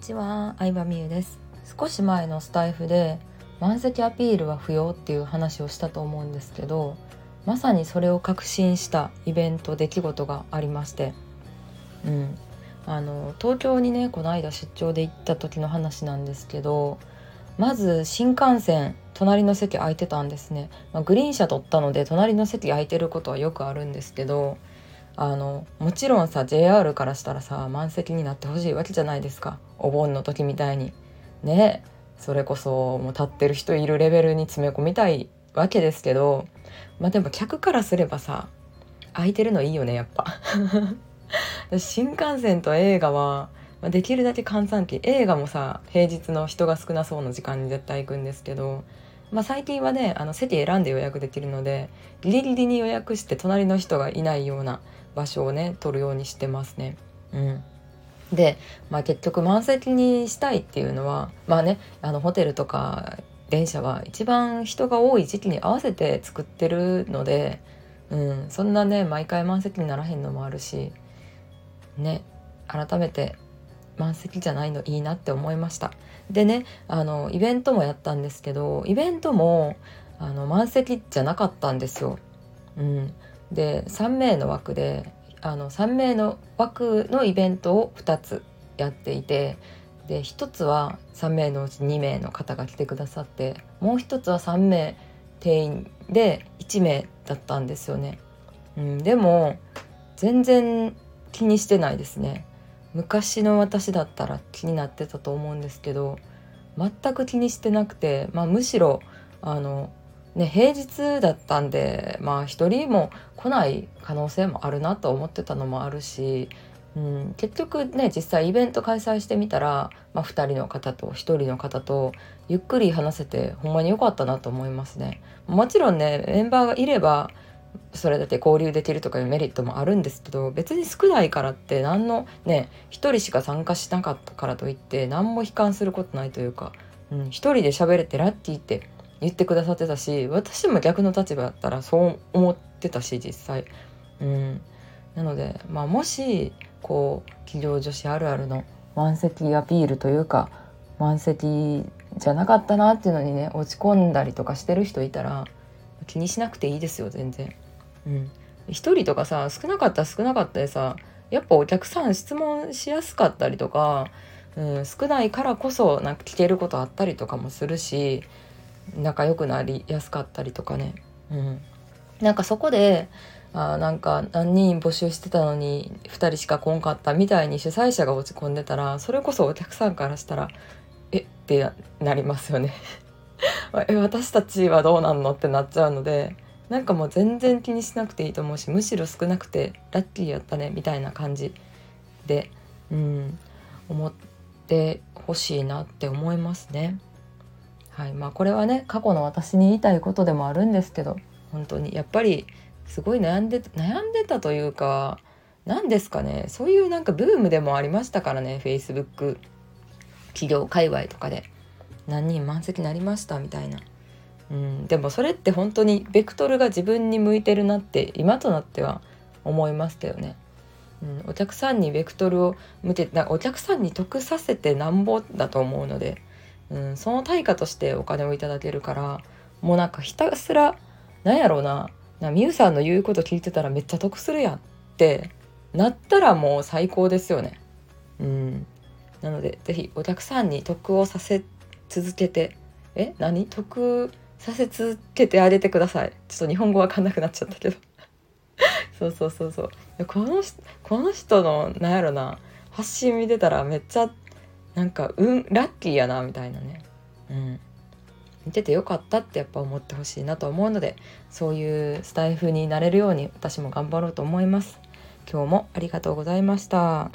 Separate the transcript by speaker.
Speaker 1: ちは、相葉美優です。少し前のスタイフで満席アピールは不要っていう話をしたと思うんですけどまさにそれを確信したイベント出来事がありましてうん。あの東京にねこの間出張で行った時の話なんですけどまず新幹線隣の席空いてたんですね、まあ、グリーン車取ったので隣の席空いてることはよくあるんですけどあのもちろんさ JR からしたらさ満席になってほしいわけじゃないですか。お盆の時みたいに。ね。それこそもう立ってる人いるレベルに詰め込みたいわけですけど。まあでも客からすればさ空いてるのいいよねやっぱ。新幹線と映画は、ま、できるだけ閑散期。映画もさ平日の人が少なそうな時間に絶対行くんですけど、まあ、最近はねあの席選んで予約できるのでギリギリに予約して隣の人がいないような場所をね取るようにしてますね。うんで、まあ、結局満席にしたいっていうのはまあねあのホテルとか電車は一番人が多い時期に合わせて作ってるので、うん、そんなね毎回満席にならへんのもあるしね改めて満席じゃないのいいなって思いましたでねあのイベントもやったんですけどイベントもあの満席じゃなかったんですよ。うん、で3名の枠であの3名の枠のイベントを2つやっていてで1つは3名のうち2名の方が来てくださってもう1つは3名定員で1名だったんですよね。うん、でも全然気にしてないですね。昔の私だったら気になってたと思うんですけど全く気にしてなくて、まあ、むしろあのね、平日だったんでまあ一人も来ない可能性もあるなと思ってたのもあるし、うん、結局ね実際イベント開催してみたら、まあ、2人の方と1人の方とゆっくり話せてほんまに良かったなと思いますね。もちろんねメンバーがいればそれだけ交流できるとかいうメリットもあるんですけど別に少ないからって何のね1人しか参加しなかったからといって何も悲観することないというか、うん、1人で喋れてラッキーって言ってくださってたし私も逆の立場だったらそう思ってたし実際。うん、なので、まあ、もしこう企業女子あるあるの満席アピールというか満席じゃなかったなっていうのにね落ち込んだりとかしてる人いたら気にしなくていいですよ全然。うん、1人とかさ少なかった少なかったでさやっぱお客さん質問しやすかったりとか、うん、少ないからこそなんか聞けることあったりとかもするし仲良くなりやすかったりとかね、うん、なんかそこであなんか何人募集してたのに2人しか来んかったみたいに主催者が落ち込んでたらそれこそお客さんからしたらえってなりますよね。え私たちはどうなんのってなっちゃうのでなんかもう全然気にしなくていいと思うしむしろ少なくてラッキーやったねみたいな感じで、うん、思ってほしいなって思いますね。はいまあ、これはね過去の私に言いたいことでもあるんですけど本当にやっぱりすごい悩んで悩んでたというか何ですかねそういうなんかブームでもありましたからね Facebook 企業界隈とかで何人満席になりましたみたいな。うん、でもそれって本当にベクトルが自分に向いてるなって今となっては思いますけどね。うん、お客さんにベクトルを向けてお客さんに得させてなんぼだと思うのでうん、その対価としてお金をいただけるからもうなんかひたすらなんやろうななみゆさんの言うこと聞いてたらめっちゃ得するやんってなったらもう最高ですよね。うん、なので是非お客さんに得をさせ続けてえ何？得させ続けてあげてください。ちょっと日本語わかんなくなっちゃったけど。そうそうそうそう。このこの人のなんやろな発信見てたらめっちゃなんかうんラッキーやなみたいなね。うん。見ててよかったってやっぱ思ってほしいなと思うのでそういうスタイフになれるように私も頑張ろうと思います。今日もありがとうございました。